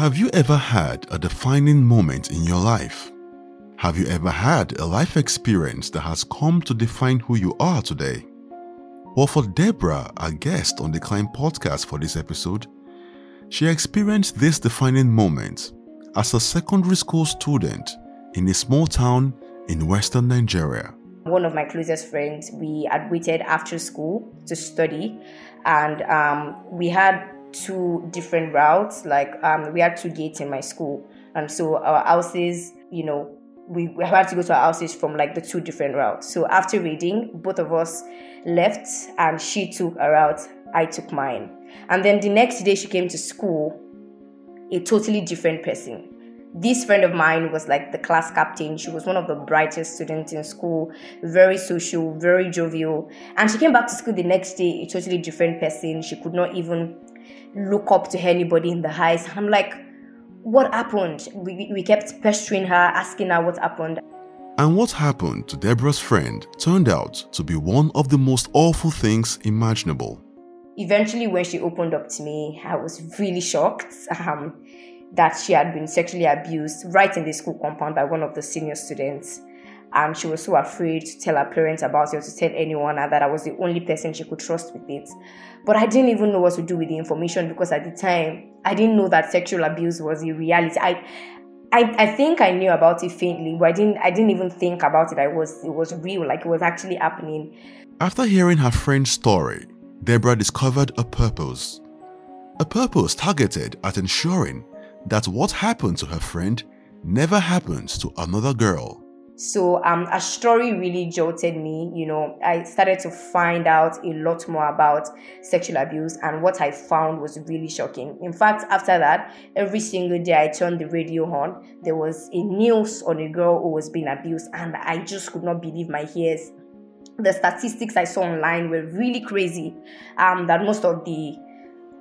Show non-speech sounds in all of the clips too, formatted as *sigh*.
Have you ever had a defining moment in your life? Have you ever had a life experience that has come to define who you are today? Well, for Deborah, our guest on the Climb podcast for this episode, she experienced this defining moment as a secondary school student in a small town in western Nigeria. One of my closest friends, we had waited after school to study, and um, we had two different routes. Like um, we had two gates in my school, and so our houses, you know, we, we had to go to our houses from like the two different routes. So after reading, both of us left, and she took a route, I took mine. And then the next day she came to school, a totally different person. This friend of mine was like the class captain. She was one of the brightest students in school, very social, very jovial. And she came back to school the next day, a totally different person. She could not even look up to anybody in the highs. I'm like, what happened? We, we kept pestering her, asking her what happened. And what happened to Deborah's friend turned out to be one of the most awful things imaginable. Eventually, when she opened up to me, I was really shocked um, that she had been sexually abused right in the school compound by one of the senior students and she was so afraid to tell her parents about it or to tell anyone and that I was the only person she could trust with it. But I didn't even know what to do with the information because at the time I didn't know that sexual abuse was a reality. I I, I think I knew about it faintly, but I didn't I didn't even think about it. I was it was real, like it was actually happening. After hearing her friend's story, Deborah discovered a purpose. A purpose targeted at ensuring that what happened to her friend never happens to another girl. So um, a story really jolted me. You know, I started to find out a lot more about sexual abuse, and what I found was really shocking. In fact, after that, every single day I turned the radio on, there was a news on a girl who was being abused, and I just could not believe my ears. The statistics I saw online were really crazy. Um, that most of the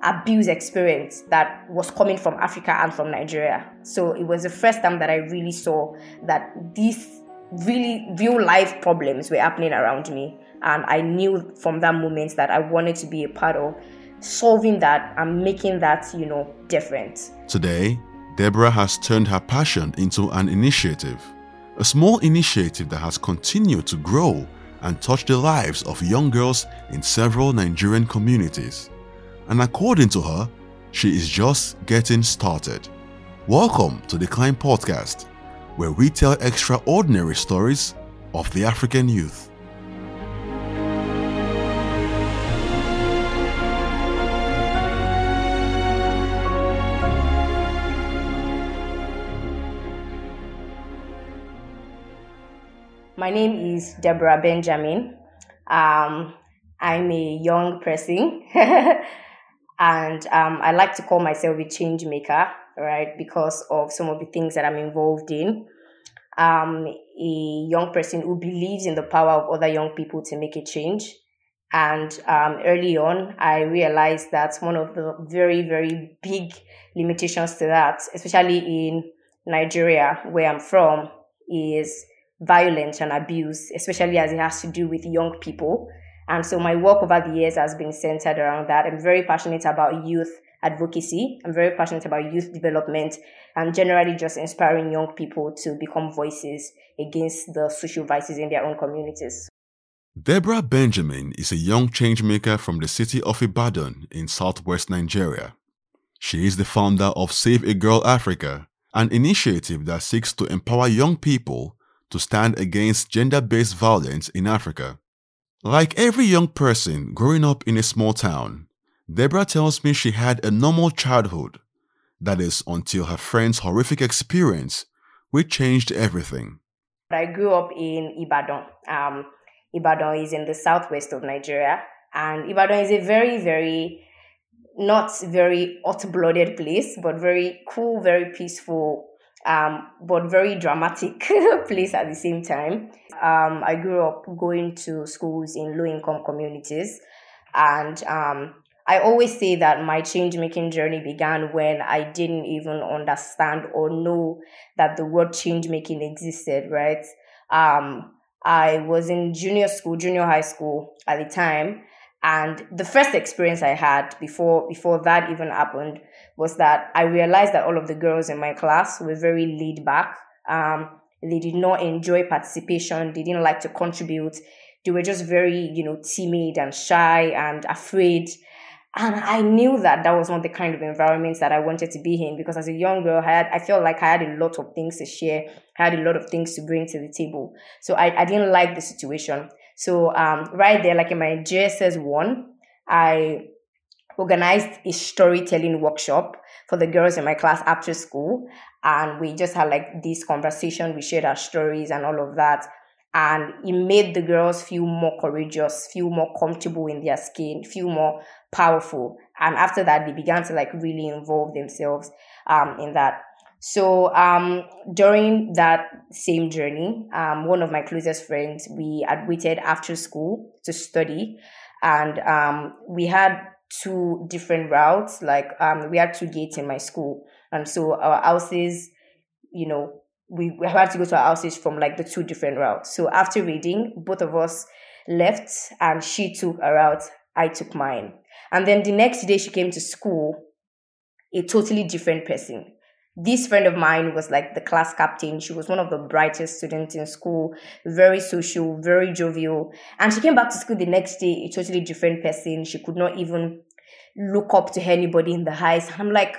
abuse experience that was coming from Africa and from Nigeria. So it was the first time that I really saw that these really real life problems were happening around me. And I knew from that moment that I wanted to be a part of solving that and making that, you know, different. Today, Deborah has turned her passion into an initiative, a small initiative that has continued to grow and touch the lives of young girls in several Nigerian communities. And according to her, she is just getting started. Welcome to the Climb Podcast where we tell extraordinary stories of the African youth. My name is Deborah Benjamin. Um, I'm a young person, *laughs* and um, I like to call myself a change maker right? Because of some of the things that I'm involved in. Um, a young person who believes in the power of other young people to make a change. And um, early on, I realized that one of the very, very big limitations to that, especially in Nigeria, where I'm from, is violence and abuse, especially as it has to do with young people. And so my work over the years has been centered around that. I'm very passionate about youth advocacy. I'm very passionate about youth development and generally just inspiring young people to become voices against the social vices in their own communities. Deborah Benjamin is a young changemaker from the city of Ibadan in southwest Nigeria. She is the founder of Save a Girl Africa, an initiative that seeks to empower young people to stand against gender based violence in Africa. Like every young person growing up in a small town, Deborah tells me she had a normal childhood. That is, until her friend's horrific experience, which changed everything. I grew up in Ibadan. Um, Ibadan is in the southwest of Nigeria, and Ibadan is a very, very not very hot-blooded place, but very cool, very peaceful, um, but very dramatic *laughs* place at the same time. Um, I grew up going to schools in low-income communities, and um, I always say that my change making journey began when I didn't even understand or know that the word change making existed, right? Um, I was in junior school, junior high school at the time, and the first experience I had before before that even happened was that I realized that all of the girls in my class were very laid back. Um, they did not enjoy participation. They didn't like to contribute. They were just very, you know, timid and shy and afraid. And I knew that that was not the kind of environment that I wanted to be in because as a young girl, I had, I felt like I had a lot of things to share. I had a lot of things to bring to the table. So I, I didn't like the situation. So, um, right there, like in my JSS one, I organized a storytelling workshop for the girls in my class after school. And we just had like this conversation. We shared our stories and all of that and it made the girls feel more courageous, feel more comfortable in their skin, feel more powerful. And after that, they began to like really involve themselves um, in that. So um, during that same journey, um, one of my closest friends, we had waited after school to study, and um, we had two different routes. Like um, we had two gates in my school, and so our houses, you know, we, we had to go to our houses from like the two different routes. So after reading, both of us left and she took a route, I took mine. And then the next day she came to school, a totally different person. This friend of mine was like the class captain. She was one of the brightest students in school, very social, very jovial. And she came back to school the next day, a totally different person. She could not even look up to anybody in the highs. I'm like,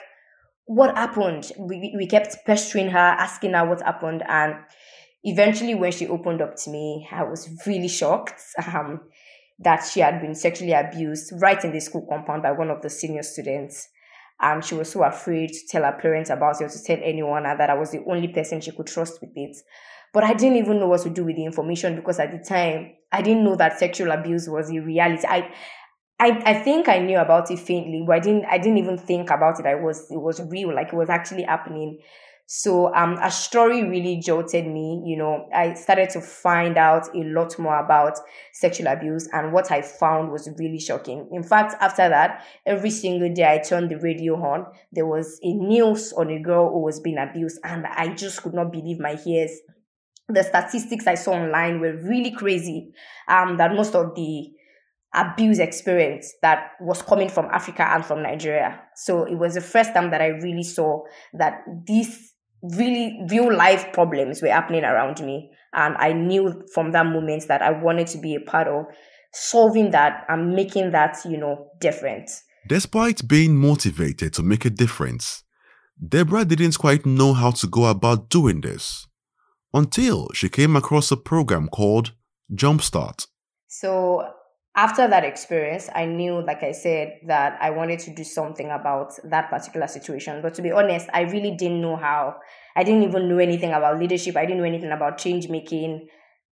what happened? We, we kept pestering her, asking her what happened. And eventually, when she opened up to me, I was really shocked um, that she had been sexually abused right in the school compound by one of the senior students. And she was so afraid to tell her parents about it or to tell anyone and that I was the only person she could trust with it. But I didn't even know what to do with the information because at the time, I didn't know that sexual abuse was a reality. I, I, I think I knew about it faintly, but I didn't I didn't even think about it. I was it was real, like it was actually happening. So um a story really jolted me, you know. I started to find out a lot more about sexual abuse and what I found was really shocking. In fact, after that, every single day I turned the radio on, there was a news on a girl who was being abused and I just could not believe my ears. The statistics I saw online were really crazy. Um that most of the abuse experience that was coming from Africa and from Nigeria. So it was the first time that I really saw that these really real life problems were happening around me. And I knew from that moment that I wanted to be a part of solving that and making that, you know, different. Despite being motivated to make a difference, Deborah didn't quite know how to go about doing this until she came across a program called Jumpstart. So after that experience, I knew, like I said, that I wanted to do something about that particular situation. But to be honest, I really didn't know how. I didn't even know anything about leadership. I didn't know anything about change making.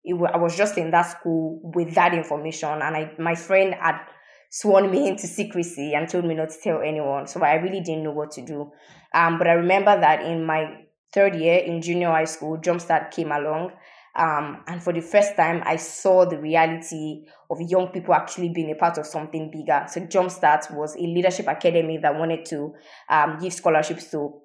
I was just in that school with that information, and I, my friend had sworn me *laughs* into secrecy and told me not to tell anyone. So I really didn't know what to do. Um, but I remember that in my third year in junior high school, Jumpstart came along um, and for the first time, I saw the reality of young people actually being a part of something bigger. So Jumpstart was a leadership academy that wanted to um, give scholarships to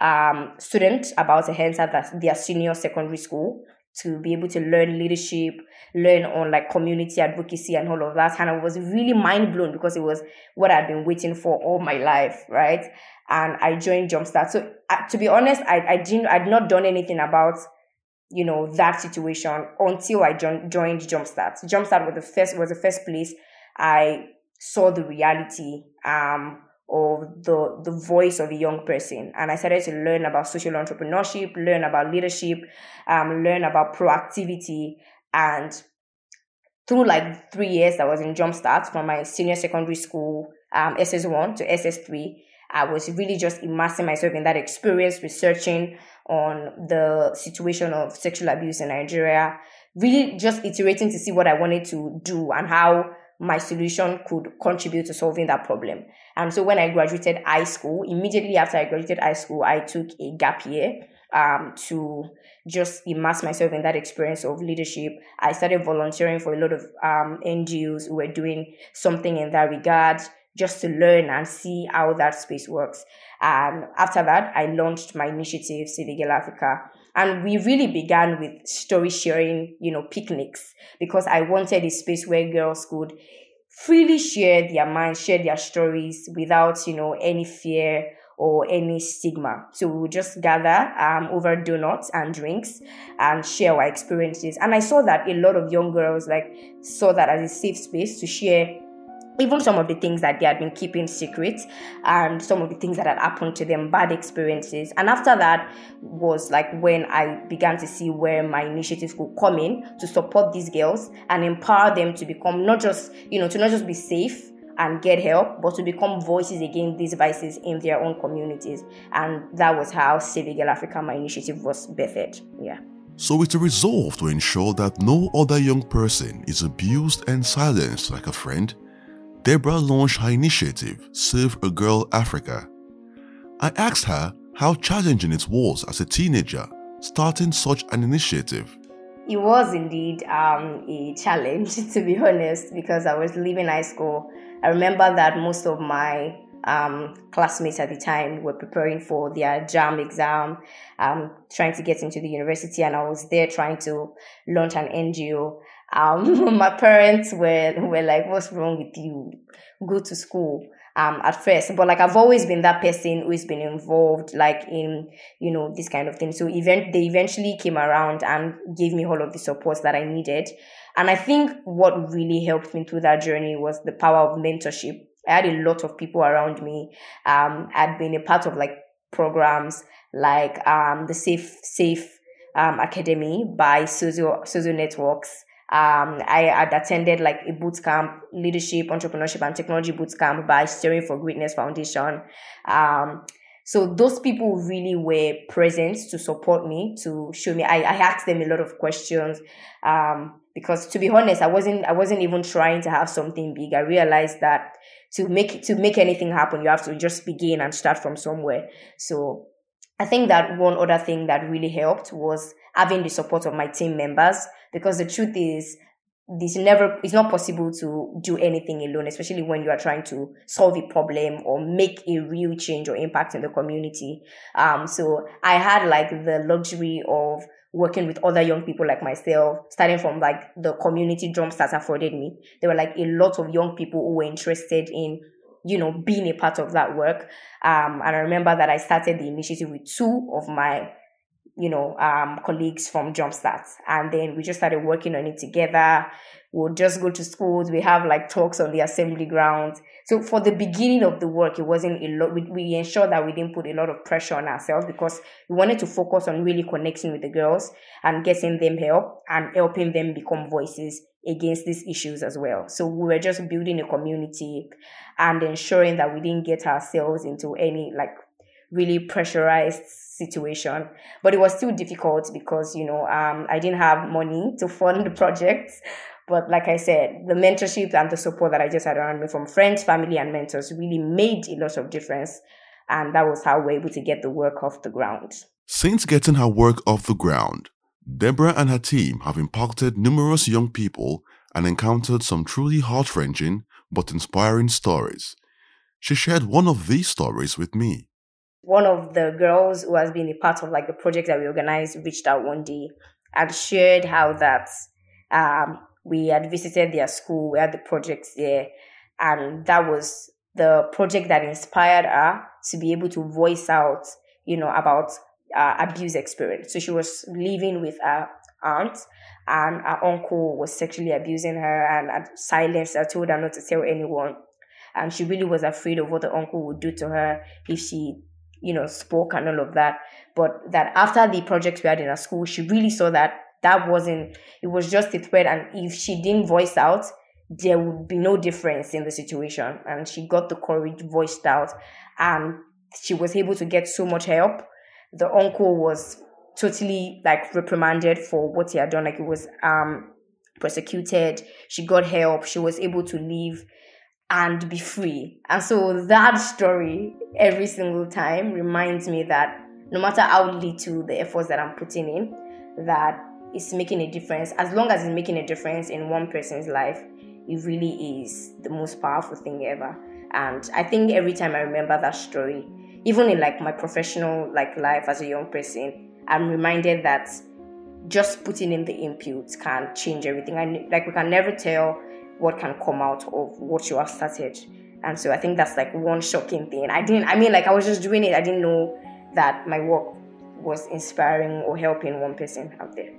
um, students about to enter their senior secondary school to be able to learn leadership, learn on like community advocacy and all of that. And I was really mind blown because it was what I'd been waiting for all my life, right? And I joined Jumpstart. So uh, to be honest, I, I didn't, I'd not done anything about you know that situation until I joined Jumpstart. Jumpstart was the first was the first place I saw the reality um, of the the voice of a young person, and I started to learn about social entrepreneurship, learn about leadership, um, learn about proactivity, and through like three years I was in Jumpstart from my senior secondary school um, SS1 to SS3. I was really just immersing myself in that experience, researching on the situation of sexual abuse in Nigeria, really just iterating to see what I wanted to do and how my solution could contribute to solving that problem. And so when I graduated high school, immediately after I graduated high school, I took a gap year um, to just immerse myself in that experience of leadership. I started volunteering for a lot of um, NGOs who were doing something in that regard just to learn and see how that space works. And after that, I launched my initiative, Civic Africa. And we really began with story sharing, you know, picnics because I wanted a space where girls could freely share their minds, share their stories without, you know, any fear or any stigma. So we would just gather um, over donuts and drinks and share our experiences. And I saw that a lot of young girls like saw that as a safe space to share even some of the things that they had been keeping secret and some of the things that had happened to them, bad experiences. And after that was like when I began to see where my initiatives could come in to support these girls and empower them to become not just, you know, to not just be safe and get help, but to become voices against these vices in their own communities. And that was how Save a Girl Africa, my initiative, was birthed. Yeah. So, it's a resolve to ensure that no other young person is abused and silenced like a friend, Deborah launched her initiative, Save a Girl Africa. I asked her how challenging it was as a teenager starting such an initiative. It was indeed um, a challenge, *laughs* to be honest, because I was leaving high school. I remember that most of my um, classmates at the time were preparing for their JAMB exam, um, trying to get into the university, and I was there trying to launch an NGO. Um, *laughs* my parents were were like, "What's wrong with you? Go to school." Um, at first, but like I've always been that person who's been involved, like in you know this kind of thing. So event they eventually came around and gave me all of the support that I needed. And I think what really helped me through that journey was the power of mentorship. I had a lot of people around me. Um, I'd been a part of like programs like um the Safe Safe um Academy by Sozo Sozo Networks um, I had attended like a boot camp, leadership, entrepreneurship, and technology boot camp by Steering for Greatness Foundation. Um, so those people really were present to support me, to show me. I, I asked them a lot of questions. Um, because to be honest, I wasn't, I wasn't even trying to have something big. I realized that to make, to make anything happen, you have to just begin and start from somewhere. So I think that one other thing that really helped was having the support of my team members because the truth is this never it's not possible to do anything alone especially when you are trying to solve a problem or make a real change or impact in the community. Um so i had like the luxury of working with other young people like myself starting from like the community drums that afforded me. There were like a lot of young people who were interested in you know being a part of that work. Um and i remember that i started the initiative with two of my you know, um, colleagues from Jumpstart. And then we just started working on it together. We'll just go to schools. We have like talks on the assembly grounds. So for the beginning of the work, it wasn't a lot. We, we ensured that we didn't put a lot of pressure on ourselves because we wanted to focus on really connecting with the girls and getting them help and helping them become voices against these issues as well. So we were just building a community and ensuring that we didn't get ourselves into any like really pressurized situation. But it was still difficult because, you know, um, I didn't have money to fund the project. But like I said, the mentorship and the support that I just had around me from friends, family, and mentors really made a lot of difference. And that was how we were able to get the work off the ground. Since getting her work off the ground, Deborah and her team have impacted numerous young people and encountered some truly heart wrenching but inspiring stories. She shared one of these stories with me one of the girls who has been a part of like the project that we organized reached out one day and shared how that um, we had visited their school, we had the projects there, and that was the project that inspired her to be able to voice out, you know, about uh, abuse experience. So she was living with her aunt, and her uncle was sexually abusing her and had silenced her, told her not to tell anyone. And she really was afraid of what the uncle would do to her if she you know, spoke and all of that. But that after the projects we had in our school, she really saw that that wasn't, it was just a threat. And if she didn't voice out, there would be no difference in the situation. And she got the courage voiced out and she was able to get so much help. The uncle was totally like reprimanded for what he had done. Like it was um persecuted. She got help. She was able to leave and be free. And so that story every single time reminds me that no matter how little the efforts that I'm putting in, that it's making a difference. As long as it's making a difference in one person's life, it really is the most powerful thing ever. And I think every time I remember that story, even in like my professional like life as a young person, I'm reminded that just putting in the input can change everything. And like we can never tell what can come out of what you have started. And so I think that's like one shocking thing. I didn't, I mean, like I was just doing it. I didn't know that my work was inspiring or helping one person out there.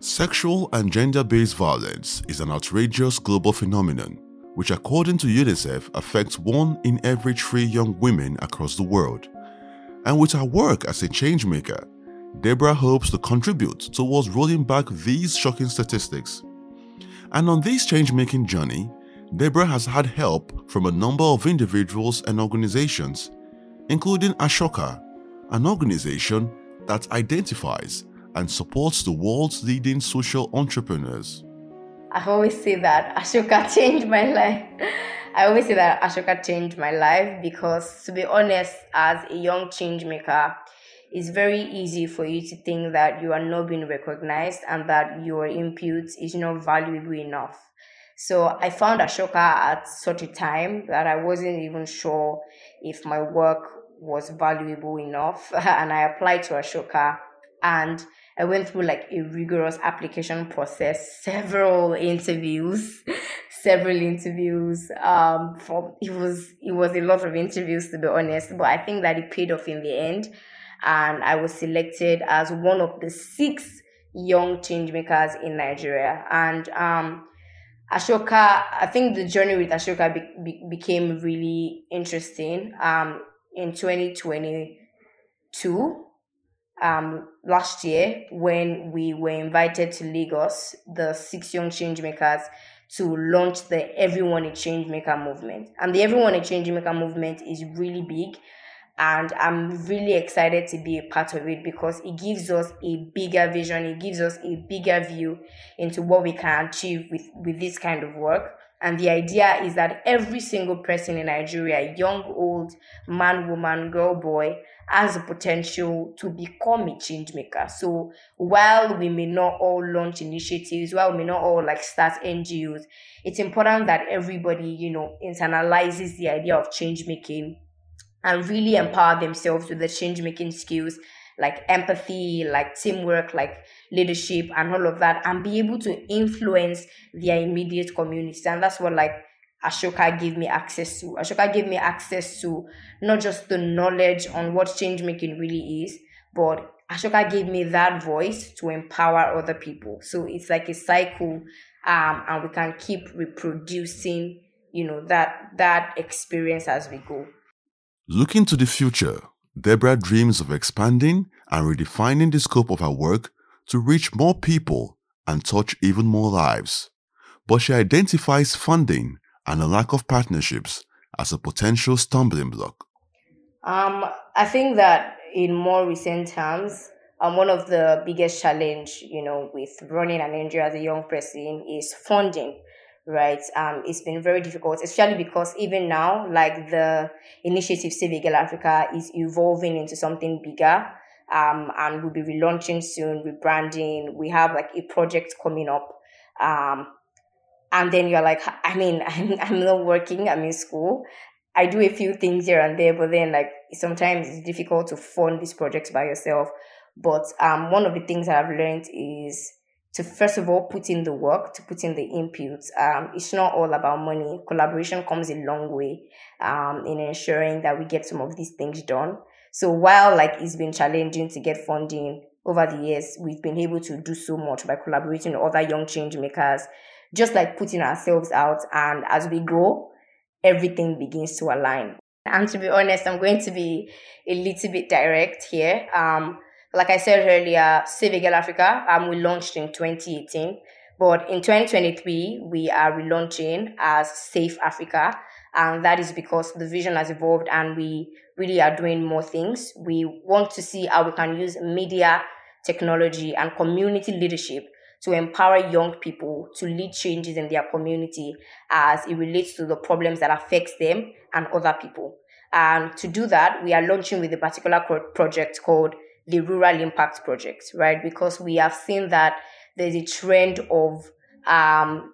Sexual and gender based violence is an outrageous global phenomenon, which, according to UNICEF, affects one in every three young women across the world. And with her work as a changemaker, Deborah hopes to contribute towards rolling back these shocking statistics. And on this change making journey, Deborah has had help from a number of individuals and organizations, including Ashoka, an organization that identifies and supports the world's leading social entrepreneurs. I always say that Ashoka *laughs* changed my life. I always say that Ashoka changed my life because, to be honest, as a young change maker, it's very easy for you to think that you are not being recognized and that your input is not valuable enough. So I found Ashoka at such a time that I wasn't even sure if my work was valuable enough. *laughs* and I applied to Ashoka and I went through like a rigorous application process, *laughs* several interviews, *laughs* several interviews. Um, for it was it was a lot of interviews to be honest, but I think that it paid off in the end and I was selected as one of the six young changemakers in Nigeria. And um, Ashoka, I think the journey with Ashoka be, be, became really interesting. Um, in 2022, um, last year, when we were invited to Lagos, the six young changemakers, to launch the Everyone a Changemaker movement. And the Everyone a Changemaker movement is really big and I'm really excited to be a part of it because it gives us a bigger vision, it gives us a bigger view into what we can achieve with, with this kind of work. And the idea is that every single person in Nigeria, young, old, man, woman, girl, boy, has the potential to become a change maker. So while we may not all launch initiatives, while we may not all like start NGOs, it's important that everybody, you know, internalizes the idea of change making and really empower themselves with the change making skills like empathy, like teamwork, like leadership, and all of that, and be able to influence their immediate communities. And that's what like Ashoka gave me access to. Ashoka gave me access to not just the knowledge on what change making really is, but Ashoka gave me that voice to empower other people. So it's like a cycle, um, and we can keep reproducing, you know, that that experience as we go. Looking to the future, Deborah dreams of expanding and redefining the scope of her work to reach more people and touch even more lives. But she identifies funding and a lack of partnerships as a potential stumbling block. Um, I think that in more recent times, um, one of the biggest challenge, you know, with running an NGO as a young person is funding right? Um, it's been very difficult, especially because even now, like the initiative a Girl Africa is evolving into something bigger. Um, and we'll be relaunching soon, rebranding. We have like a project coming up. Um, and then you're like, I mean, *laughs* I'm, I'm not working, I'm in school. I do a few things here and there, but then like sometimes it's difficult to fund these projects by yourself. But um, one of the things that I've learned is to first of all put in the work, to put in the input. Um, it's not all about money. Collaboration comes a long way um, in ensuring that we get some of these things done. So while like it's been challenging to get funding over the years, we've been able to do so much by collaborating with other young change makers, just like putting ourselves out. And as we grow, everything begins to align. And to be honest, I'm going to be a little bit direct here. Um, like I said earlier, Save Girl Africa, um, we launched in 2018. But in 2023, we are relaunching as Safe Africa. And that is because the vision has evolved and we really are doing more things. We want to see how we can use media, technology, and community leadership to empower young people to lead changes in their community as it relates to the problems that affects them and other people. And to do that, we are launching with a particular project called the Rural Impact Project, right? Because we have seen that there's a trend of um,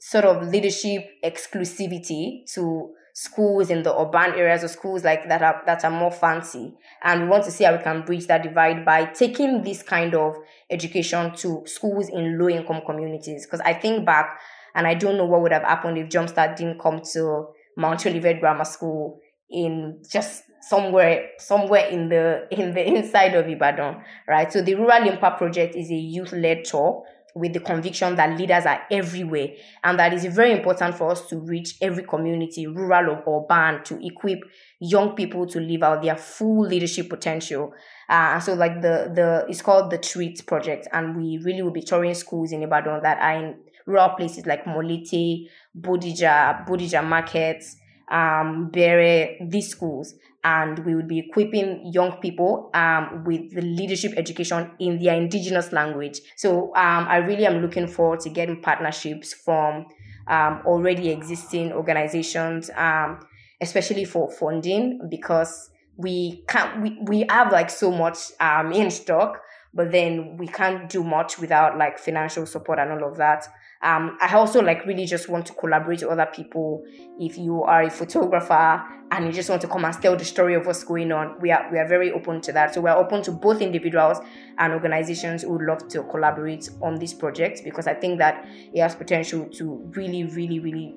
sort of leadership exclusivity to schools in the urban areas or schools like that are that are more fancy and we want to see how we can bridge that divide by taking this kind of education to schools in low income communities because i think back and i don't know what would have happened if jumpstart didn't come to mount olivet grammar school in just somewhere somewhere in the *laughs* in the inside of ibadan right so the rural impact project is a youth led tour with the conviction that leaders are everywhere and that it's very important for us to reach every community, rural or urban, to equip young people to live out their full leadership potential. Uh, so like the the it's called the Treat Project, and we really will be touring schools in Ibadan that are in rural places like Molite, Bodija, Bodija markets, um, Bere, these schools, and we would be equipping young people um, with the leadership education in their indigenous language. So um, I really am looking forward to getting partnerships from um, already existing organizations, um, especially for funding, because we can't we, we have like so much um, in stock, but then we can't do much without like financial support and all of that. Um, I also like really just want to collaborate with other people. If you are a photographer and you just want to come and tell the story of what's going on, we are we are very open to that. So we are open to both individuals and organizations who would love to collaborate on this project because I think that it has potential to really, really, really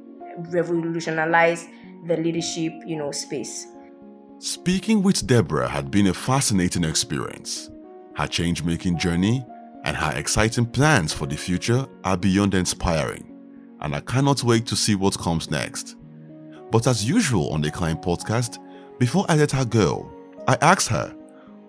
revolutionize the leadership, you know, space. Speaking with Deborah had been a fascinating experience. Her change making journey and her exciting plans for the future are beyond inspiring, and I cannot wait to see what comes next. But as usual on the Climb podcast, before I let her go, I asked her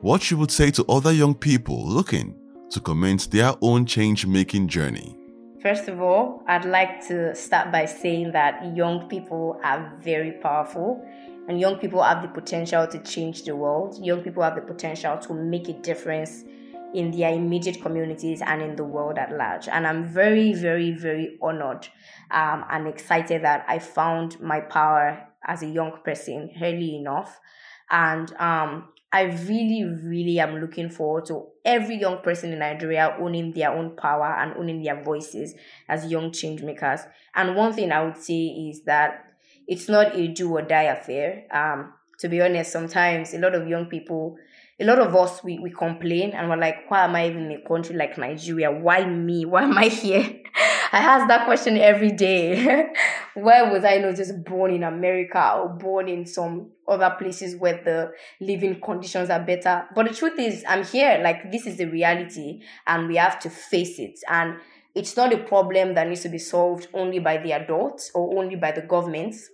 what she would say to other young people looking to commence their own change making journey. First of all, I'd like to start by saying that young people are very powerful and young people have the potential to change the world. Young people have the potential to make a difference in their immediate communities and in the world at large. And I'm very, very, very honored um, and excited that I found my power as a young person early enough. And um, I really, really am looking forward to every young person in Nigeria owning their own power and owning their voices as young change makers. And one thing I would say is that it's not a do or die affair. Um, to be honest, sometimes a lot of young people a lot of us we, we complain and we're like, why am I even in a country like Nigeria? Why me? Why am I *laughs* here? I ask that question every day. *laughs* where was I not just born in America or born in some other places where the living conditions are better? But the truth is, I'm here. Like this is the reality, and we have to face it. And it's not a problem that needs to be solved only by the adults or only by the governments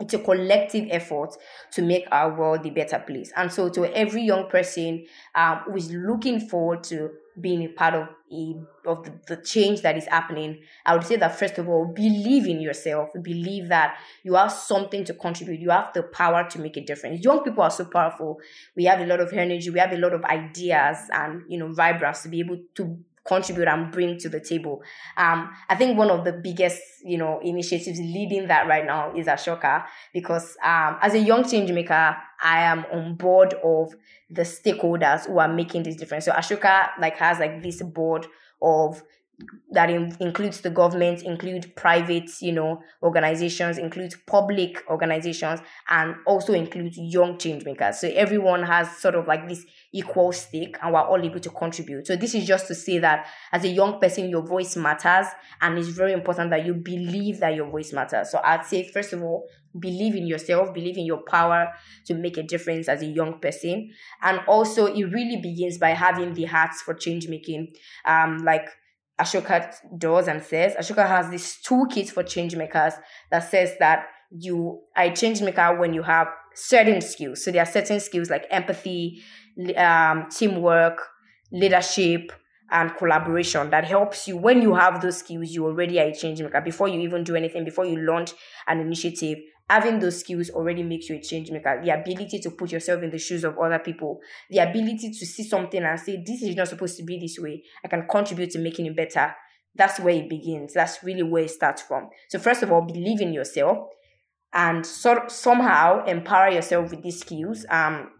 it's a collective effort to make our world a better place. And so, to every young person um, who is looking forward to being a part of a, of the, the change that is happening, I would say that first of all, believe in yourself. Believe that you have something to contribute. You have the power to make a difference. Young people are so powerful. We have a lot of energy. We have a lot of ideas and you know vibrance to be able to contribute and bring to the table. Um, I think one of the biggest, you know, initiatives leading that right now is Ashoka because um, as a young change maker, I am on board of the stakeholders who are making this difference. So Ashoka like has like this board of that in, includes the government, include private, you know, organizations, includes public organizations, and also includes young change makers. So everyone has sort of like this equal stake, and we're all able to contribute. So this is just to say that as a young person, your voice matters, and it's very important that you believe that your voice matters. So I'd say first of all, believe in yourself, believe in your power to make a difference as a young person, and also it really begins by having the hearts for change making. Um, like Ashoka does and says. Ashoka has this toolkit for change makers that says that you a change maker when you have certain skills. So there are certain skills like empathy, um, teamwork, leadership, and collaboration that helps you. When you have those skills, you already are a change maker. Before you even do anything, before you launch an initiative, having those skills already makes you a change maker. The ability to put yourself in the shoes of other people, the ability to see something and say, This is not supposed to be this way. I can contribute to making it better. That's where it begins. That's really where it starts from. So, first of all, believe in yourself and so, somehow empower yourself with these skills. Um,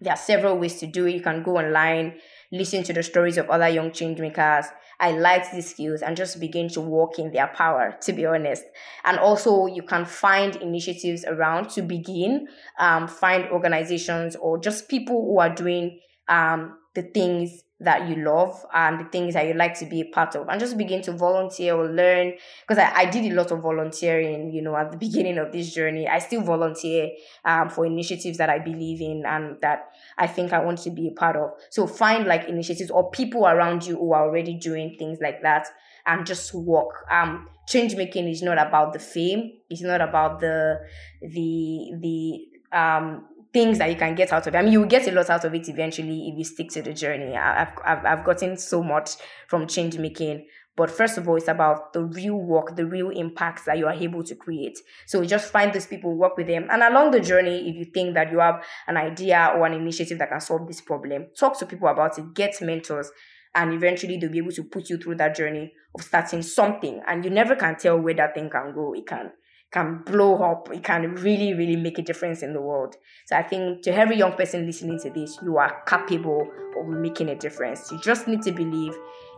there are several ways to do it. You can go online, listen to the stories of other young change makers, I liked these skills and just begin to walk in their power, to be honest. And also, you can find initiatives around to begin, um, find organizations or just people who are doing um, the things that you love and the things that you like to be a part of and just begin to volunteer or learn because I, I did a lot of volunteering you know at the *laughs* beginning of this journey. I still volunteer um, for initiatives that i believe in and that i think i want to be a part of. So find like initiatives or people around you who are already doing things like that and just work. Um change making is not about the fame. It's not about the the the um things that you can get out of it. I mean, you will get a lot out of it eventually if you stick to the journey. I've, I've, I've gotten so much from change making. But first of all, it's about the real work, the real impacts that you are able to create. So just find those people, work with them. And along the journey, if you think that you have an idea or an initiative that can solve this problem, talk to people about it, get mentors, and eventually they'll be able to put you through that journey of starting something. And you never can tell where that thing can go. It can can blow up. It can really, really make a difference in the world. So I think to every young person listening to this, you are capable of making a difference. You just need to believe,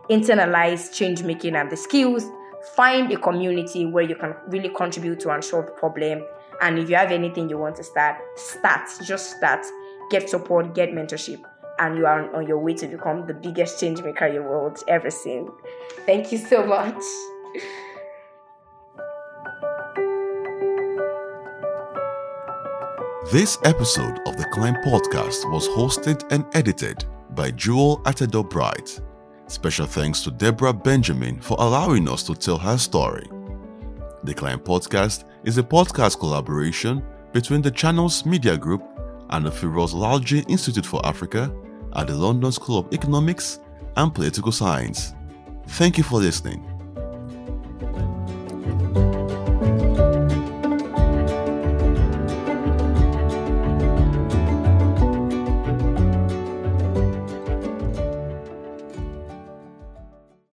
internalize change making and the skills, find a community where you can really contribute to unsolved problem. And if you have anything you want to start, start. Just start. Get support, get mentorship, and you are on your way to become the biggest change maker your world ever seen. Thank you so much. *laughs* This episode of the Climb Podcast was hosted and edited by Jewel Atedou Bright. Special thanks to Deborah Benjamin for allowing us to tell her story. The Climb Podcast is a podcast collaboration between the Channels Media Group and the Firoz Lalji Institute for Africa at the London School of Economics and Political Science. Thank you for listening.